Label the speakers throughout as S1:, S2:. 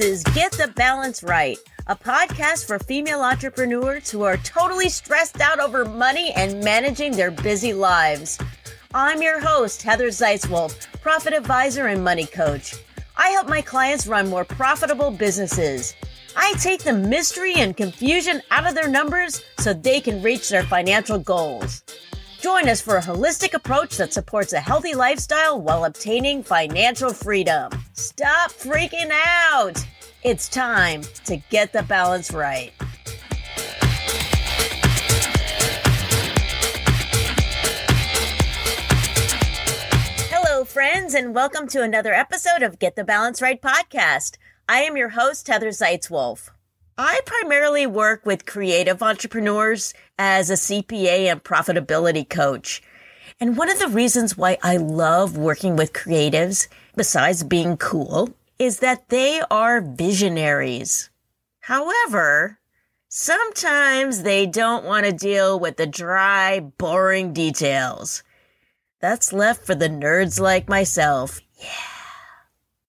S1: Is Get the Balance Right, a podcast for female entrepreneurs who are totally stressed out over money and managing their busy lives. I'm your host, Heather Zeitzwolf, profit advisor and money coach. I help my clients run more profitable businesses. I take the mystery and confusion out of their numbers so they can reach their financial goals. Join us for a holistic approach that supports a healthy lifestyle while obtaining financial freedom. Stop freaking out! It's time to get the balance right. Hello, friends, and welcome to another episode of Get the Balance Right podcast. I am your host, Heather Zeitzwolf. I primarily work with creative entrepreneurs as a CPA and profitability coach. And one of the reasons why I love working with creatives, besides being cool, is that they are visionaries. However, sometimes they don't want to deal with the dry, boring details. That's left for the nerds like myself. Yeah.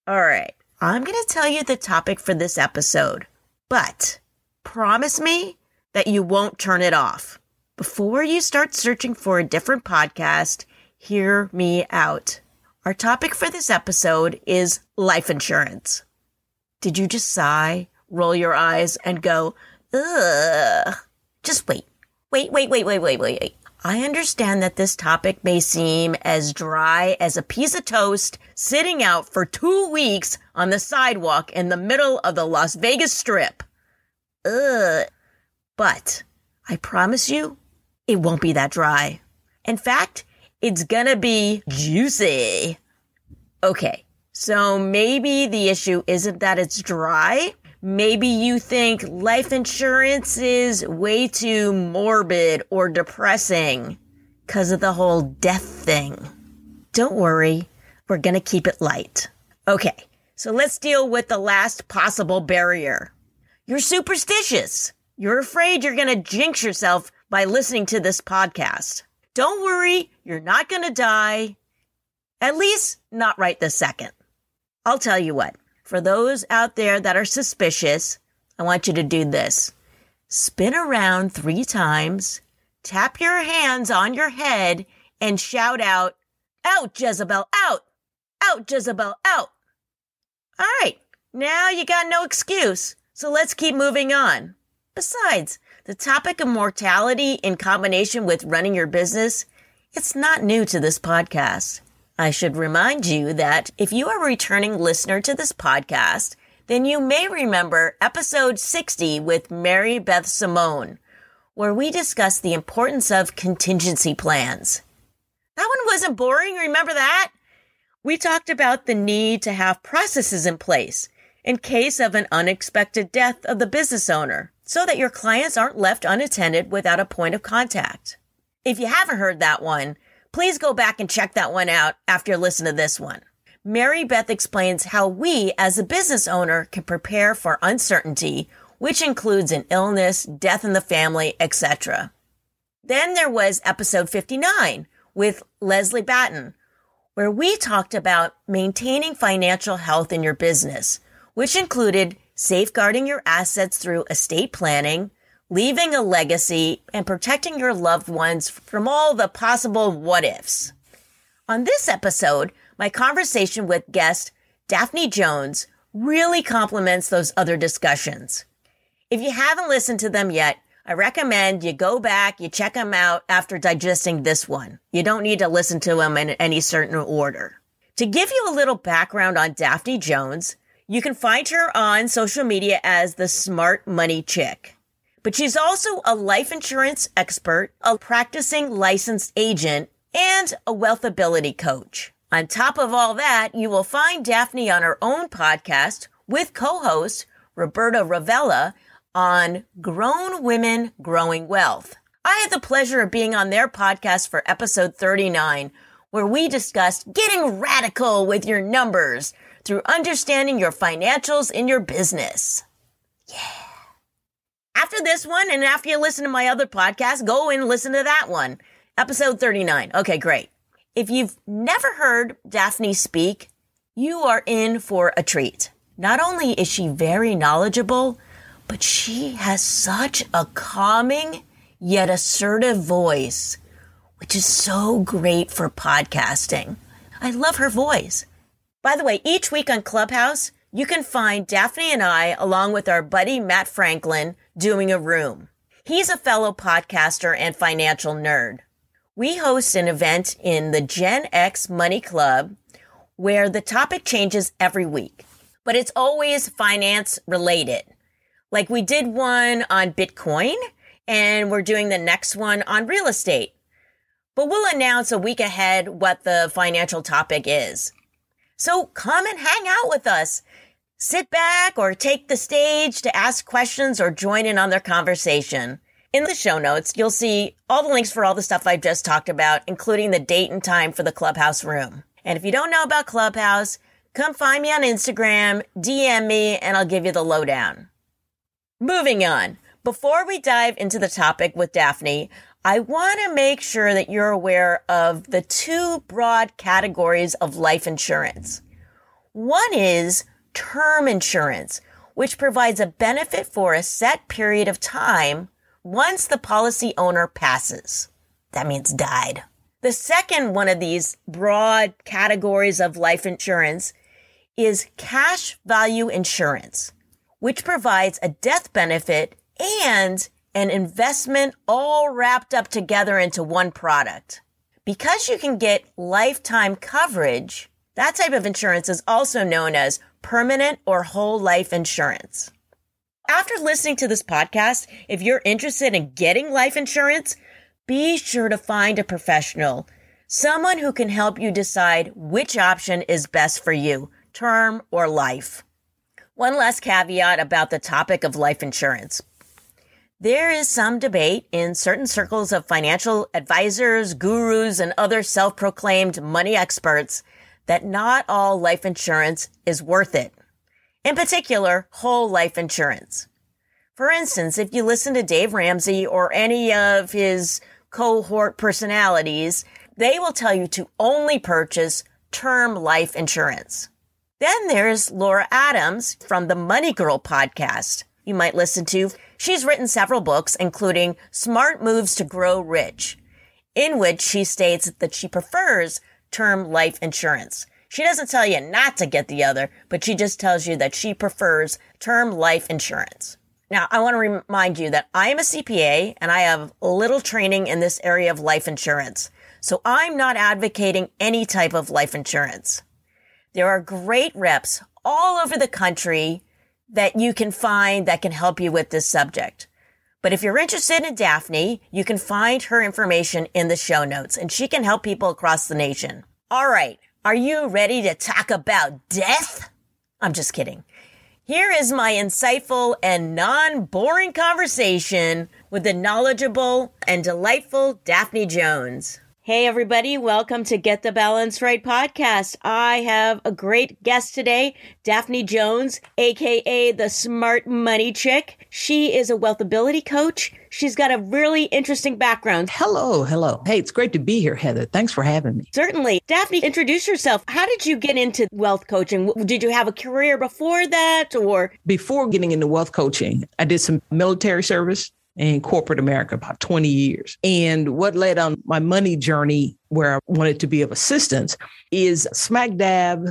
S1: All right. I'm going to tell you the topic for this episode, but promise me that you won't turn it off. Before you start searching for a different podcast, hear me out. Our topic for this episode is life insurance. Did you just sigh, roll your eyes, and go, ugh? Just wait. Wait, wait, wait, wait, wait, wait. I understand that this topic may seem as dry as a piece of toast sitting out for two weeks on the sidewalk in the middle of the Las Vegas Strip. Ugh. But I promise you, it won't be that dry. In fact, it's gonna be juicy. Okay, so maybe the issue isn't that it's dry, Maybe you think life insurance is way too morbid or depressing because of the whole death thing. Don't worry, we're going to keep it light. Okay, so let's deal with the last possible barrier. You're superstitious. You're afraid you're going to jinx yourself by listening to this podcast. Don't worry, you're not going to die. At least not right this second. I'll tell you what. For those out there that are suspicious, I want you to do this. Spin around three times, tap your hands on your head, and shout out, Out, Jezebel, out! Out, Jezebel, out! All right, now you got no excuse, so let's keep moving on. Besides, the topic of mortality in combination with running your business, it's not new to this podcast. I should remind you that if you are a returning listener to this podcast, then you may remember episode 60 with Mary Beth Simone, where we discussed the importance of contingency plans. That one wasn't boring. Remember that? We talked about the need to have processes in place in case of an unexpected death of the business owner so that your clients aren't left unattended without a point of contact. If you haven't heard that one, Please go back and check that one out after you listen to this one. Mary Beth explains how we as a business owner can prepare for uncertainty, which includes an illness, death in the family, etc. Then there was episode 59 with Leslie Batten, where we talked about maintaining financial health in your business, which included safeguarding your assets through estate planning, leaving a legacy, and protecting your loved ones from all the possible what ifs. On this episode, my conversation with guest Daphne Jones really complements those other discussions. If you haven't listened to them yet, I recommend you go back, you check them out after digesting this one. You don't need to listen to them in any certain order. To give you a little background on Daphne Jones, you can find her on social media as the Smart Money Chick. But she's also a life insurance expert, a practicing licensed agent, and a wealthability coach. On top of all that, you will find Daphne on her own podcast with co-host Roberta Ravella on Grown Women Growing Wealth. I had the pleasure of being on their podcast for episode 39, where we discussed getting radical with your numbers through understanding your financials in your business. Yeah. After this one, and after you listen to my other podcast, go and listen to that one. Episode 39. Okay, great. If you've never heard Daphne speak, you are in for a treat. Not only is she very knowledgeable, but she has such a calming yet assertive voice, which is so great for podcasting. I love her voice. By the way, each week on Clubhouse, you can find Daphne and I, along with our buddy Matt Franklin, doing a room. He's a fellow podcaster and financial nerd. We host an event in the Gen X Money Club where the topic changes every week, but it's always finance related. Like we did one on Bitcoin and we're doing the next one on real estate. But we'll announce a week ahead what the financial topic is. So come and hang out with us. Sit back or take the stage to ask questions or join in on their conversation. In the show notes, you'll see all the links for all the stuff I've just talked about, including the date and time for the Clubhouse room. And if you don't know about Clubhouse, come find me on Instagram, DM me, and I'll give you the lowdown. Moving on. Before we dive into the topic with Daphne, I want to make sure that you're aware of the two broad categories of life insurance. One is term insurance, which provides a benefit for a set period of time once the policy owner passes. That means died. The second one of these broad categories of life insurance is cash value insurance, which provides a death benefit and an investment all wrapped up together into one product. Because you can get lifetime coverage, that type of insurance is also known as permanent or whole life insurance. After listening to this podcast, if you're interested in getting life insurance, be sure to find a professional, someone who can help you decide which option is best for you, term or life. One last caveat about the topic of life insurance. There is some debate in certain circles of financial advisors, gurus, and other self-proclaimed money experts that not all life insurance is worth it. In particular, whole life insurance. For instance, if you listen to Dave Ramsey or any of his cohort personalities, they will tell you to only purchase term life insurance. Then there's Laura Adams from the Money Girl podcast you might listen to She's written several books, including Smart Moves to Grow Rich, in which she states that she prefers term life insurance. She doesn't tell you not to get the other, but she just tells you that she prefers term life insurance. Now, I want to remind you that I am a CPA and I have little training in this area of life insurance. So I'm not advocating any type of life insurance. There are great reps all over the country that you can find that can help you with this subject. But if you're interested in Daphne, you can find her information in the show notes and she can help people across the nation. All right. Are you ready to talk about death? I'm just kidding. Here is my insightful and non-boring conversation with the knowledgeable and delightful Daphne Jones. Hey, everybody. Welcome to Get the Balance Right podcast. I have a great guest today, Daphne Jones, aka the Smart Money Chick. She is a wealthability coach. She's got a really interesting background.
S2: Hello, hello. Hey, it's great to be here, Heather. Thanks for having me.
S1: Certainly. Daphne, introduce yourself. How did you get into wealth coaching? Did you have a career before that or?
S2: Before getting into wealth coaching, I did some military service in corporate America about 20 years. And what led on my money journey where I wanted to be of assistance is smack dab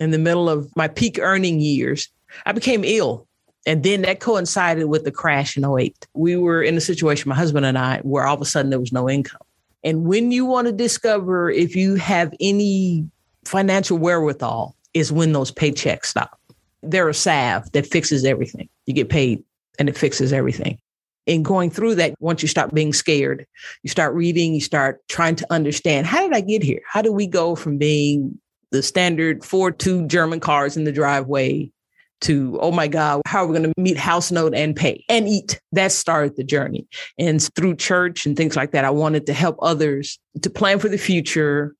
S2: in the middle of my peak earning years, I became ill. And then that coincided with the crash in 08. We were in a situation, my husband and I, where all of a sudden there was no income. And when you want to discover if you have any financial wherewithal, is when those paychecks stop. They're a salve that fixes everything. You get paid and it fixes everything in going through that, once you stop being scared, you start reading, you start trying to understand how did I get here? How do we go from being the standard four two German cars in the driveway to, oh my God, how are we going to meet house note and pay and eat? That started the journey. And through church and things like that, I wanted to help others to plan for the future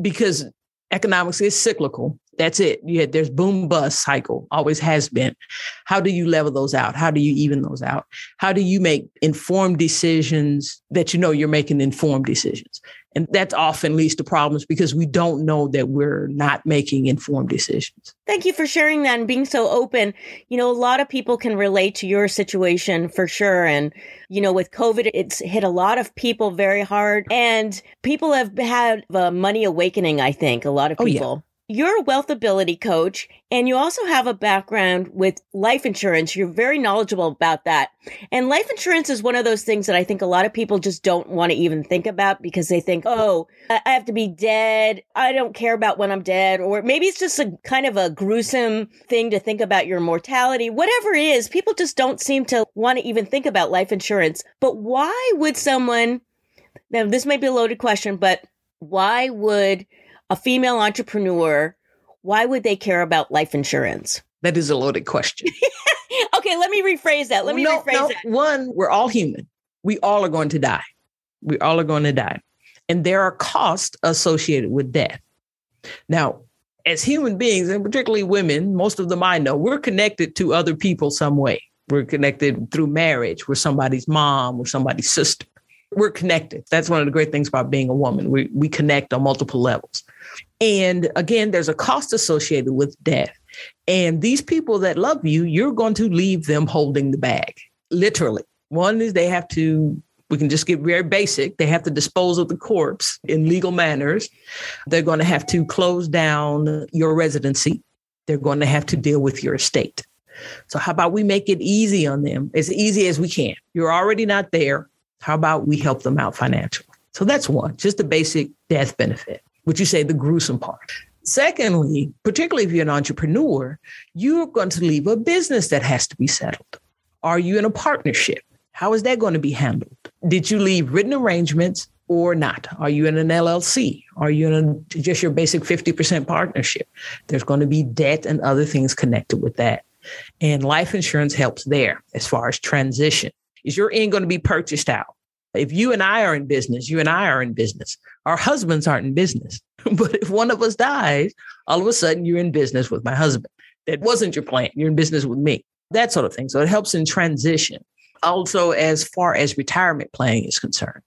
S2: because economics is cyclical That's it. Yeah, there's boom bust cycle, always has been. How do you level those out? How do you even those out? How do you make informed decisions that you know you're making informed decisions? And that often leads to problems because we don't know that we're not making informed decisions.
S1: Thank you for sharing that and being so open. You know, a lot of people can relate to your situation for sure. And, you know, with COVID, it's hit a lot of people very hard. And people have had a money awakening, I think, a lot of people. Oh, yeah. You're a wealth ability coach and you also have a background with life insurance. You're very knowledgeable about that. And life insurance is one of those things that I think a lot of people just don't want to even think about because they think, oh, I have to be dead. I don't care about when I'm dead. Or maybe it's just a kind of a gruesome thing to think about your mortality. Whatever it is, people just don't seem to want to even think about life insurance. But why would someone, now this may be a loaded question, but why would a female entrepreneur, why would they care about life insurance?
S2: That is a loaded question.
S1: okay, let me rephrase that. Let me no, rephrase no. that.
S2: One, we're all human. We all are going to die. We all are going to die. And there are costs associated with death. Now, as human beings, and particularly women, most of them I know, we're connected to other people some way. We're connected through marriage. We're somebody's mom, we're somebody's sister. We're connected. That's one of the great things about being a woman. We, we connect on multiple levels. And again, there's a cost associated with death. And these people that love you, you're going to leave them holding the bag, literally. One is they have to, we can just get very basic, they have to dispose of the corpse in legal manners. They're going to have to close down your residency. They're going to have to deal with your estate. So, how about we make it easy on them, as easy as we can? You're already not there. How about we help them out financially? So, that's one, just the basic death benefit would you say the gruesome part? Secondly, particularly if you're an entrepreneur, you're going to leave a business that has to be settled. Are you in a partnership? How is that going to be handled? Did you leave written arrangements or not? Are you in an LLC? Are you in a, just your basic 50% partnership? There's going to be debt and other things connected with that. And life insurance helps there as far as transition. Is your end going to be purchased out? If you and I are in business, you and I are in business. Our husbands aren't in business. but if one of us dies, all of a sudden you're in business with my husband. That wasn't your plan. You're in business with me. That sort of thing. So it helps in transition. Also, as far as retirement planning is concerned,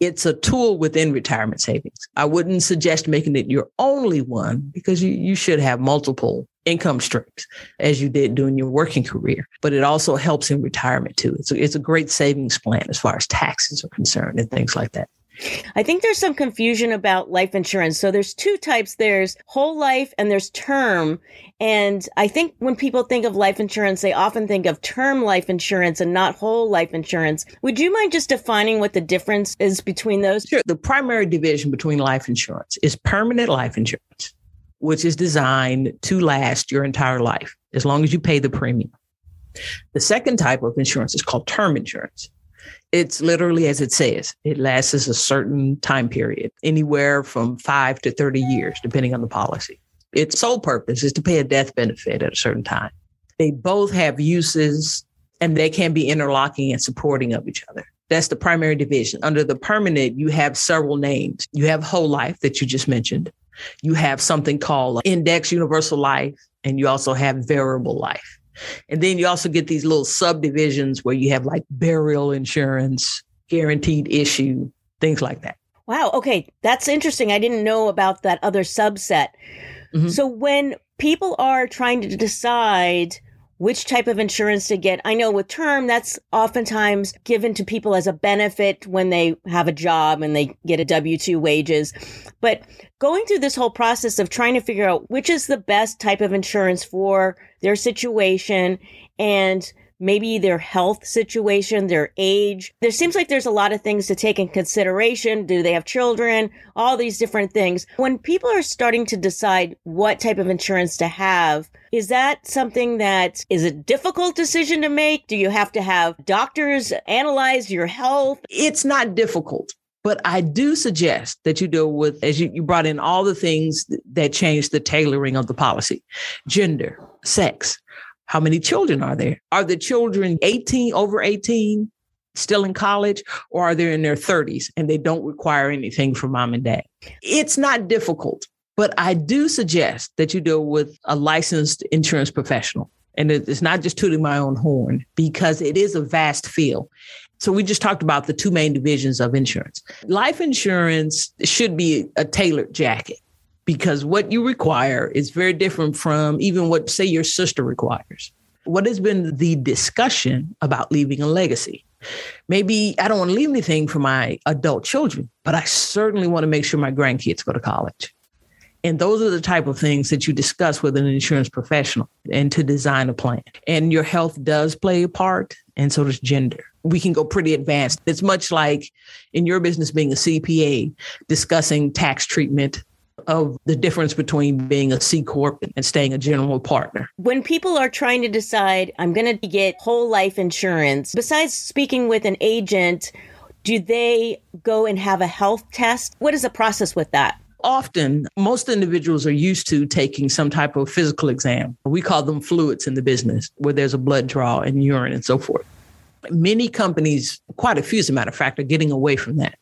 S2: it's a tool within retirement savings. I wouldn't suggest making it your only one because you, you should have multiple income streams as you did during your working career. But it also helps in retirement too. It's a, it's a great savings plan as far as taxes are concerned and things like that.
S1: I think there's some confusion about life insurance. So there's two types. There's whole life and there's term. And I think when people think of life insurance, they often think of term life insurance and not whole life insurance. Would you mind just defining what the difference is between those?
S2: Sure. The primary division between life insurance is permanent life insurance which is designed to last your entire life as long as you pay the premium. The second type of insurance is called term insurance. It's literally as it says, it lasts a certain time period, anywhere from five to 30 years, depending on the policy. Its sole purpose is to pay a death benefit at a certain time. They both have uses and they can be interlocking and supporting of each other. That's the primary division. Under the permanent, you have several names. You have whole life that you just mentioned. You have something called index universal life, and you also have variable life. And then you also get these little subdivisions where you have like burial insurance, guaranteed issue, things like that.
S1: Wow. Okay. That's interesting. I didn't know about that other subset. Mm-hmm. So when people are trying to decide which type of insurance to get. I know with term, that's oftentimes given to people as a benefit when they have a job and they get a W 2 wages. But going through this whole process of trying to figure out which is the best type of insurance for their situation and maybe their health situation, their age. There seems like there's a lot of things to take in consideration. Do they have children? All these different things. When people are starting to decide what type of insurance to have, is that something that is a difficult decision to make? Do you have to have doctors analyze your health?
S2: It's not difficult. But I do suggest that you deal with, as you, you brought in all the things that change the tailoring of the policy gender, sex, how many children are there? Are the children 18, over 18, still in college, or are they in their 30s and they don't require anything from mom and dad? It's not difficult. But I do suggest that you deal with a licensed insurance professional. And it's not just tooting my own horn because it is a vast field. So we just talked about the two main divisions of insurance. Life insurance should be a tailored jacket because what you require is very different from even what, say, your sister requires. What has been the discussion about leaving a legacy? Maybe I don't want to leave anything for my adult children, but I certainly want to make sure my grandkids go to college. And those are the type of things that you discuss with an insurance professional and to design a plan. And your health does play a part, and so does gender. We can go pretty advanced. It's much like in your business being a CPA, discussing tax treatment of the difference between being a C Corp and staying a general partner.
S1: When people are trying to decide, I'm going to get whole life insurance, besides speaking with an agent, do they go and have a health test? What is the process with that?
S2: Often, most individuals are used to taking some type of physical exam. We call them fluids in the business, where there's a blood draw and urine and so forth. Many companies, quite a few as a matter of fact, are getting away from that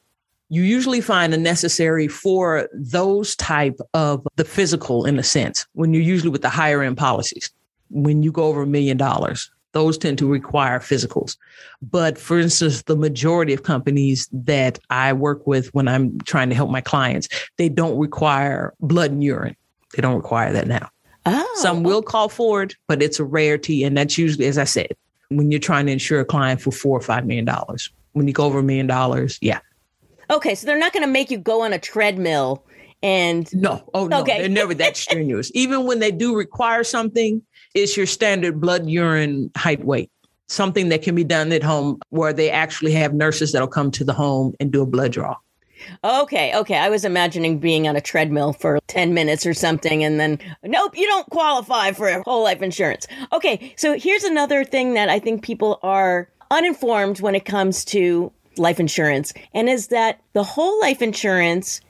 S2: you usually find a necessary for those type of the physical in a sense when you're usually with the higher end policies when you go over a million dollars those tend to require physicals. But for instance the majority of companies that i work with when i'm trying to help my clients they don't require blood and urine. They don't require that now. Oh. some will call for it but it's a rarity and that's usually as i said when you're trying to insure a client for four or five million dollars. When you go over a million dollars yeah
S1: Okay, so they're not going to make you go on a treadmill and
S2: no, oh no, okay. they're never that strenuous. Even when they do require something, it's your standard blood, urine, height, weight. Something that can be done at home where they actually have nurses that'll come to the home and do a blood draw.
S1: Okay, okay. I was imagining being on a treadmill for 10 minutes or something and then, nope, you don't qualify for a whole life insurance. Okay, so here's another thing that I think people are uninformed when it comes to life insurance, and is that the whole life insurance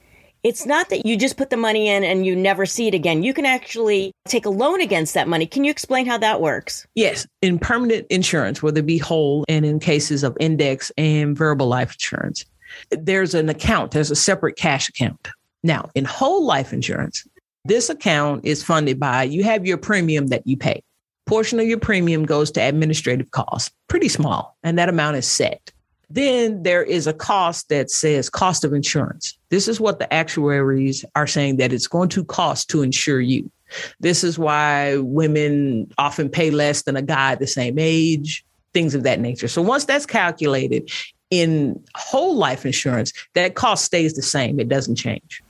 S1: it's not that you just put the money in and you never see it again. You can actually take a loan against that money. Can you explain how that works?
S2: Yes. In permanent insurance, whether it be whole and in cases of index and variable life insurance, there's an account, there's a separate cash account. Now, in whole life insurance, this account is funded by you have your premium that you pay. Portion of your premium goes to administrative costs, pretty small, and that amount is set. Then there is a cost that says cost of insurance. This is what the actuaries are saying that it's going to cost to insure you. This is why women often pay less than a guy the same age, things of that nature. So once that's calculated in whole life insurance, that cost stays the same. It doesn't change.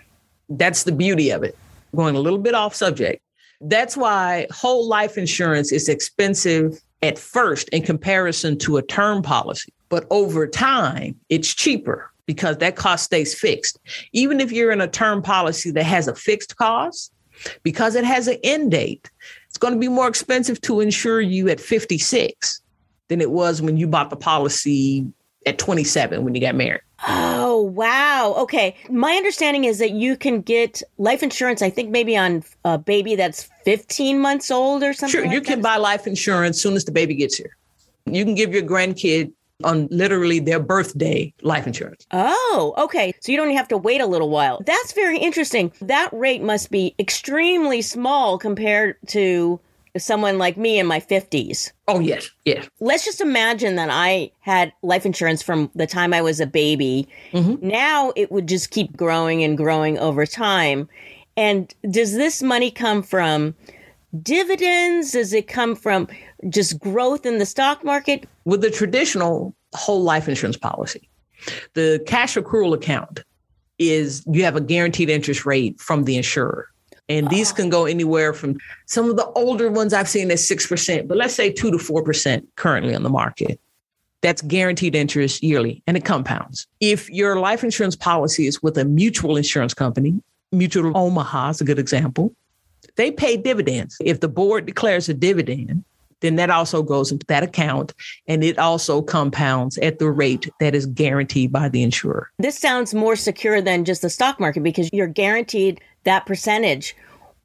S2: That's the beauty of it. Going a little bit off subject. That's why whole life insurance is expensive at first in comparison to a term policy. But over time, it's cheaper because that cost stays fixed. Even if you're in a term policy that has a fixed cost, because it has an end date, it's going to be more expensive to insure you at 56 than it was when you bought the policy at 27 when you got married.
S1: Oh, wow. Okay. My understanding is that you can get life insurance, I think maybe on a baby that's 15 months old or something.
S2: Sure.
S1: Like
S2: you can buy life insurance soon as the baby gets here. You can give your grandkid on literally their birthday life insurance.
S1: Oh, okay. So you don't have to wait a little while. That's very interesting. That rate must be extremely small compared to someone like me in my 50s.
S2: Oh, yes, yes.
S1: Let's just imagine that I had life insurance from the time I was a baby. Mm-hmm. Now it would just keep growing and growing over time. And does this money come from dividends? Does it come from just growth in the stock market?
S2: With the traditional whole life insurance policy, the cash accrual account is you have a guaranteed interest rate from the insurer. And these can go anywhere from some of the older ones I've seen at 6%, but let's say 2 to 4% currently on the market. That's guaranteed interest yearly and it compounds. If your life insurance policy is with a mutual insurance company, Mutual Omaha is a good example, they pay dividends. If the board declares a dividend, then that also goes into that account and it also compounds at the rate that is guaranteed by the insurer.
S1: This sounds more secure than just the stock market because you're guaranteed that percentage.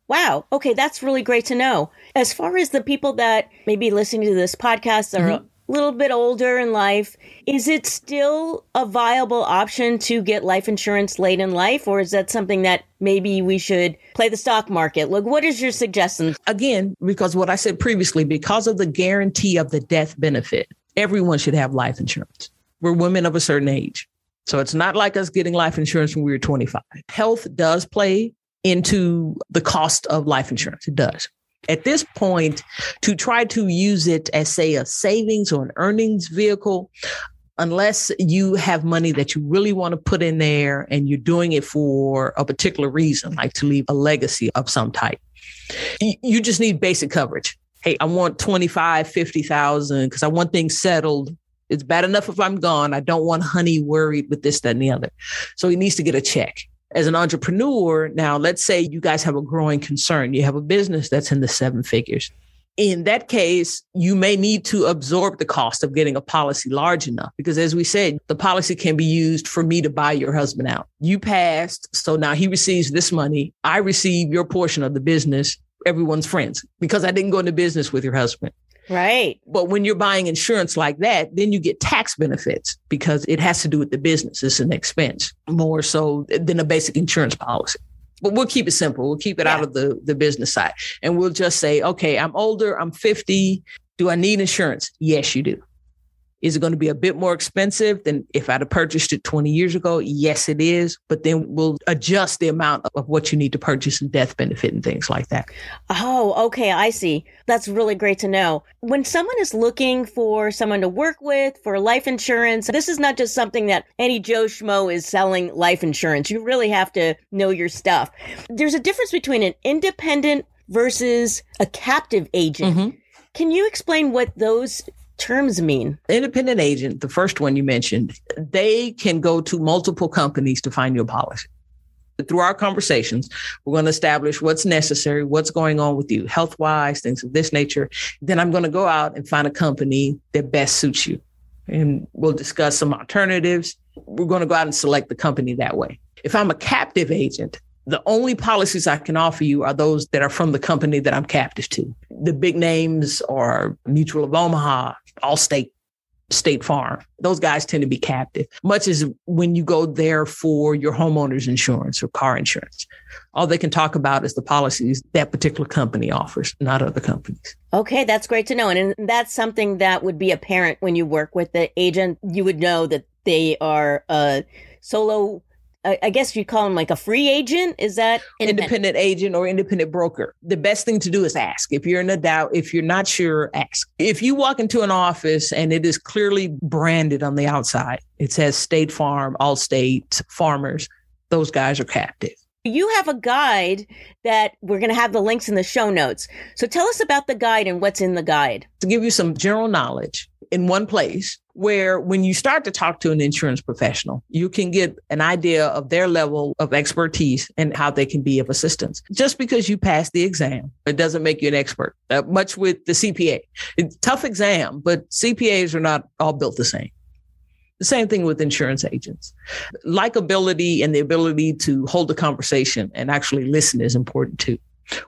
S1: Wow. Okay, that's really great to know. As far as the people that may be listening to this podcast or mm-hmm. Little bit older in life, is it still a viable option to get life insurance late in life? Or is that something that maybe we should play the stock market? Look, what is your suggestion?
S2: Again, because what I said previously, because of the guarantee of the death benefit, everyone should have life insurance. We're women of a certain age. So it's not like us getting life insurance when we were 25. Health does play into the cost of life insurance. It does. At this point, to try to use it as, say, a savings or an earnings vehicle, unless you have money that you really want to put in there and you're doing it for a particular reason, like to leave a legacy of some type, you just need basic coverage. Hey, I want 25, 50,000 because I want things settled. It's bad enough if I'm gone. I don't want honey worried with this, that, and the other. So he needs to get a check as an entrepreneur, now let's say you guys have a growing concern, you have a business that's in the seven figures. In that case, you may need to absorb the cost of getting a policy large enough because, as we said, the policy can be used for me to buy your husband out. You passed, so now he receives this money. I receive your portion of the business, everyone's friends, because I didn't go into business with your husband.
S1: Right.
S2: But when you're buying insurance like that, then you get tax benefits because it has to do with the business. It's an expense more so than a basic insurance policy. But we'll keep it simple. We'll keep it yeah. out of the, the business side. And we'll just say, okay, I'm older, I'm 50. Do I need insurance? Yes, you do. Is it going to be a bit more expensive than if I'd have purchased it 20 years ago? Yes, it is. But then we'll adjust the amount of what you need to purchase and death benefit and things like that.
S1: Oh, okay. I see. That's really great to know. When someone is looking for someone to work with for life insurance, this is not just something that any Joe Schmo is selling life insurance. You really have to know your stuff. There's a difference between an independent versus a captive agent. Mm-hmm. Can you explain what those terms mean?
S2: Independent agent, the first one you mentioned, they can go to multiple companies to find your policy. Through our conversations, we're going to establish what's necessary, what's going on with you, health wise, things of this nature. Then I'm going to go out and find a company that best suits you. And we'll discuss some alternatives. We're going to go out and select the company that way. If I'm a captive agent, the only policies I can offer you are those that are from the company that I'm captive to. The big names are Mutual of Omaha, State State Farm. Those guys tend to be captive, much as when you go there for your homeowner's insurance or car insurance. All they can talk about is the policies that particular company offers, not other companies.
S1: Okay, that's great to know. And that's something that would be apparent when you work with the agent. You would know that they are a solo I guess you call them like a free agent. Is that
S2: independent? independent? agent or independent broker? The best thing to do is ask. If you're in a doubt, if you're not sure, ask. If you walk into an office and it is clearly branded on the outside, it says State Farm, Allstate, Farmers, those guys are captive.
S1: You have a guide that we're going to have the links in the show notes. So tell us about the guide and what's in the guide.
S2: To give you some general knowledge in one place, where when you start to talk to an insurance professional, you can get an idea of their level of expertise and how they can be of assistance. Just because you pass the exam, it doesn't make you an expert. Uh, much with the CPA, it's tough exam, but CPAs are not all built the same. The same thing with insurance agents. Likability and the ability to hold a conversation and actually listen is important too.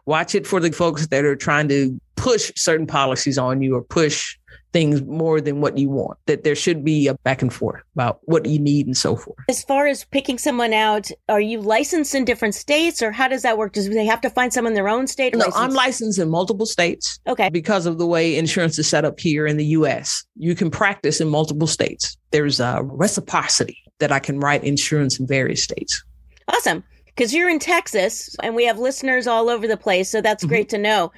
S2: Watch it for the folks that are trying to push certain policies on you or push things more than what you want, that there should be a back and forth about what you need and so forth.
S1: As far as picking someone out, are you licensed in different states or how does that work? Does they have to find someone in their own state?
S2: No, licensed? I'm licensed in multiple states.
S1: Okay.
S2: Because of the way insurance is set up here in the US, you can practice in multiple states. There's a reciprocity that I can write insurance in various states.
S1: Awesome because you're in Texas and we have listeners all over the place. So that's mm-hmm. great to know.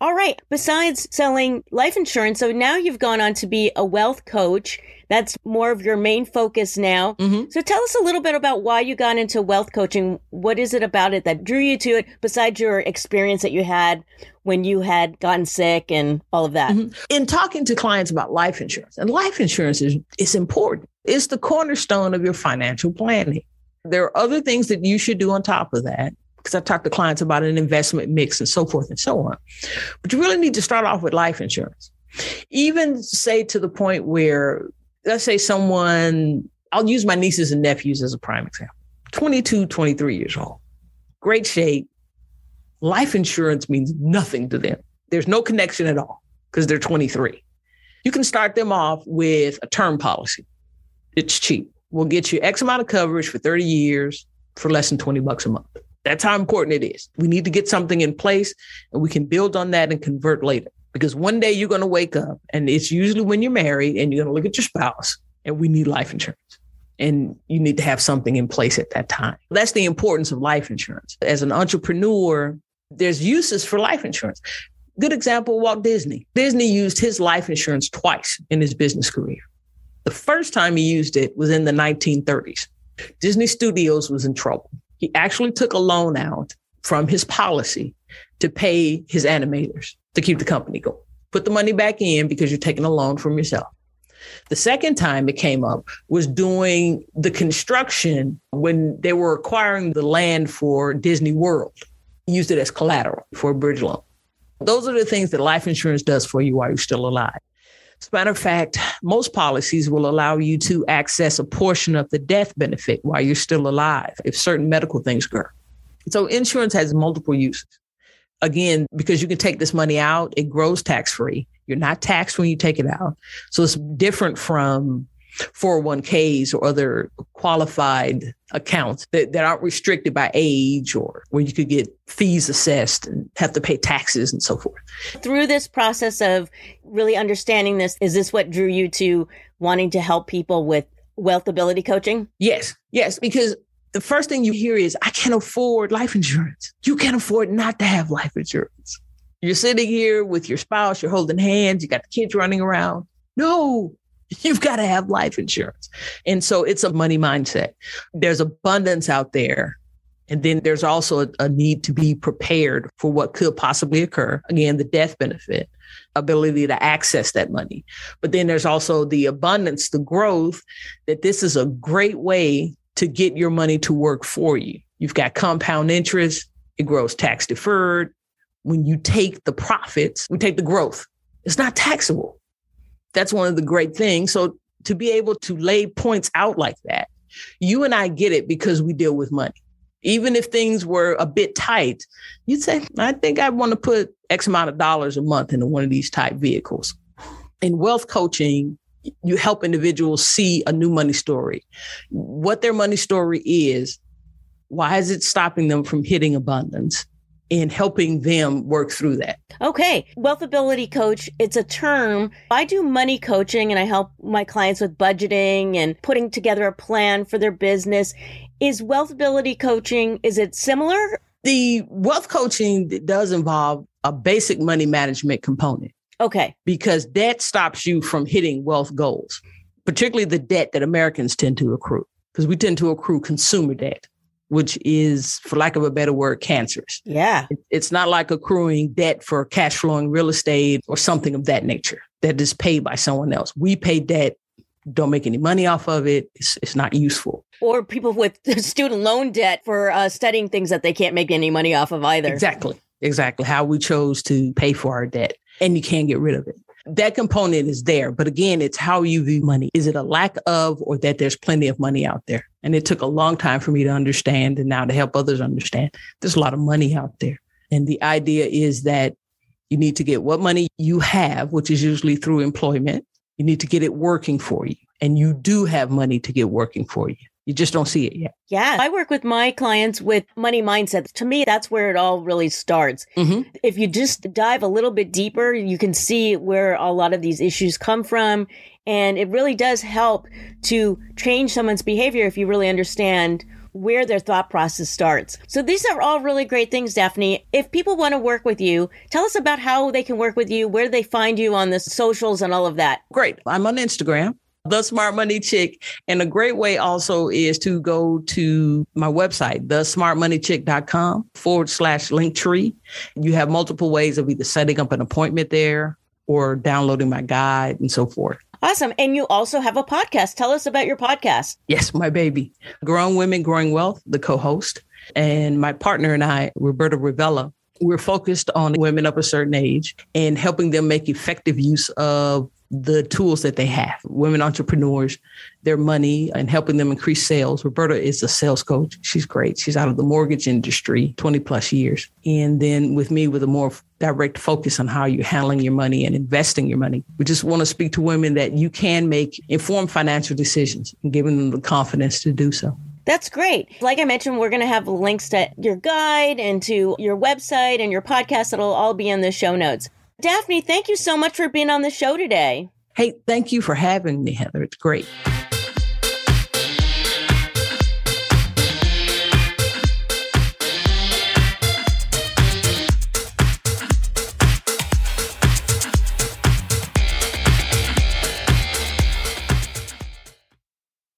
S1: All right. Besides selling life insurance, so now you've gone on to be a wealth coach. That's more of your main focus now. Mm-hmm. So tell us a little bit about why you got into wealth coaching. What is it about it that drew you to it besides your experience that you had when you had gotten sick and all of that? Mm-hmm.
S2: In talking to clients about life insurance, and life insurance is, is important. It's the cornerstone of your financial planning. There are other things that you should do on top of that because I talk to clients about an investment mix and so forth and so on. But you really need to start off with life insurance. Even say to the point where, let's say someone, I'll use my nieces and nephews as a prime example 22, 23 years old, great shape. Life insurance means nothing to them. There's no connection at all because they're 23. You can start them off with a term policy. It's cheap. We'll get you X amount of coverage for 30 years for less than 20 bucks a month. That's how important it is. We need to get something in place and we can build on that and convert later. Because one day you're going to wake up, and it's usually when you're married and you're going to look at your spouse, and we need life insurance. And you need to have something in place at that time. That's the importance of life insurance. As an entrepreneur, there's uses for life insurance. Good example Walt Disney. Disney used his life insurance twice in his business career. The first time he used it was in the 1930s. Disney Studios was in trouble. He actually took a loan out from his policy to pay his animators to keep the company going. Put the money back in because you're taking a loan from yourself. The second time it came up was doing the construction when they were acquiring the land for Disney World. Used it as collateral for a bridge loan. Those are the things that life insurance does for you while you're still alive. As a matter of fact, most policies will allow you to access a portion of the death benefit while you're still alive if certain medical things occur. So insurance has multiple uses. Again, because you can take this money out, it grows tax free. You're not taxed when you take it out. So it's different from 401ks or other qualified accounts that, that aren't restricted by age or where you could get fees assessed and have to pay taxes and so forth.
S1: Through this process of really understanding this, is this what drew you to wanting to help people with wealth ability coaching?
S2: Yes, yes, because the first thing you hear is, I can't afford life insurance. You can't afford not to have life insurance. You're sitting here with your spouse, you're holding hands, you got the kids running around. No, You've got to have life insurance. And so it's a money mindset. There's abundance out there. And then there's also a, a, need to be prepared for what could possibly occur. Again, the death benefit, ability to access that money. But then there's also the abundance, the growth that this is a great way to get your money to work for you. You've got compound interest, it grows tax deferred. When you take the profits, we take the growth. It's not taxable that's one of the great things. So to be able to lay points out like that, you and I get it because we deal with money. Even if things were a bit tight, you'd say, I think I want to put X amount of dollars a month into one of these type vehicles. In wealth coaching, you help individuals see a new money story, what their money story is. Why is it stopping them from hitting abundance? In helping them work through that.
S1: Okay. Wealth ability coach, it's a term. I do money coaching and I help my clients with budgeting and putting together a plan for their business. Is wealth ability coaching, is it similar?
S2: The wealth coaching does involve a basic money management component.
S1: Okay.
S2: Because debt stops you from hitting wealth goals, particularly the debt that Americans tend to accrue, because we tend to accrue consumer debt which is, for lack of a better word, cancerous.
S1: Yeah.
S2: It's not like accruing debt for cash flowing real estate or something of that nature that is paid by someone else. We pay debt, don't make any money off of it. It's, it's not useful.
S1: Or people with student loan debt for uh, studying things that they can't make any money off of either.
S2: Exactly. Exactly. How we chose to pay for our debt and you can't get rid of it that component is there. But again, it's how you view money. Is it a lack of, or that there's plenty of money out there? And it took a long time for me to understand and now to help others understand there's a lot of money out there. And the idea is that you need to get what money you have, which is usually through employment. You need to get it working for you. And you do have money to get working for you. You just don't see it yet.
S1: Yeah. I work with my clients with money mindsets. To me, that's where it all really starts. Mm-hmm. If you just dive a little bit deeper, you can see where a lot of these issues come from. And it really does help to change someone's behavior if you really understand where their thought process starts. So these are all really great things, Daphne. If people want to work with you, tell us about how they can work with you, where they find you on the socials and all of that.
S2: Great. I'm on Instagram the Smart Money Chick. And a great way also is to go to my website, thesmartmoneychick.com forward slash link tree. You have multiple ways of either setting up an appointment there or downloading my guide and so forth.
S1: Awesome. And you also have a podcast. Tell us about your podcast.
S2: Yes, my baby. Grown Women, Growing Wealth, the co host. And my partner and I, Roberta Rivella. we're focused on women of a certain age and helping them make effective use of the tools that they have, women entrepreneurs, their money and helping them increase sales. Roberta is a sales coach. She's great. She's out of the mortgage industry, 20 plus years. And then with me with a more direct focus on how you're handling your money and investing your money. We just want to speak to women that you can make informed financial decisions and giving them the confidence to do so.
S1: That's great. Like I mentioned, we're going to have links to your guide and to your website and your podcast that'll all be in the show notes. Daphne, thank you so much for being on the show today.
S2: Hey, thank you for having me, Heather. It's great.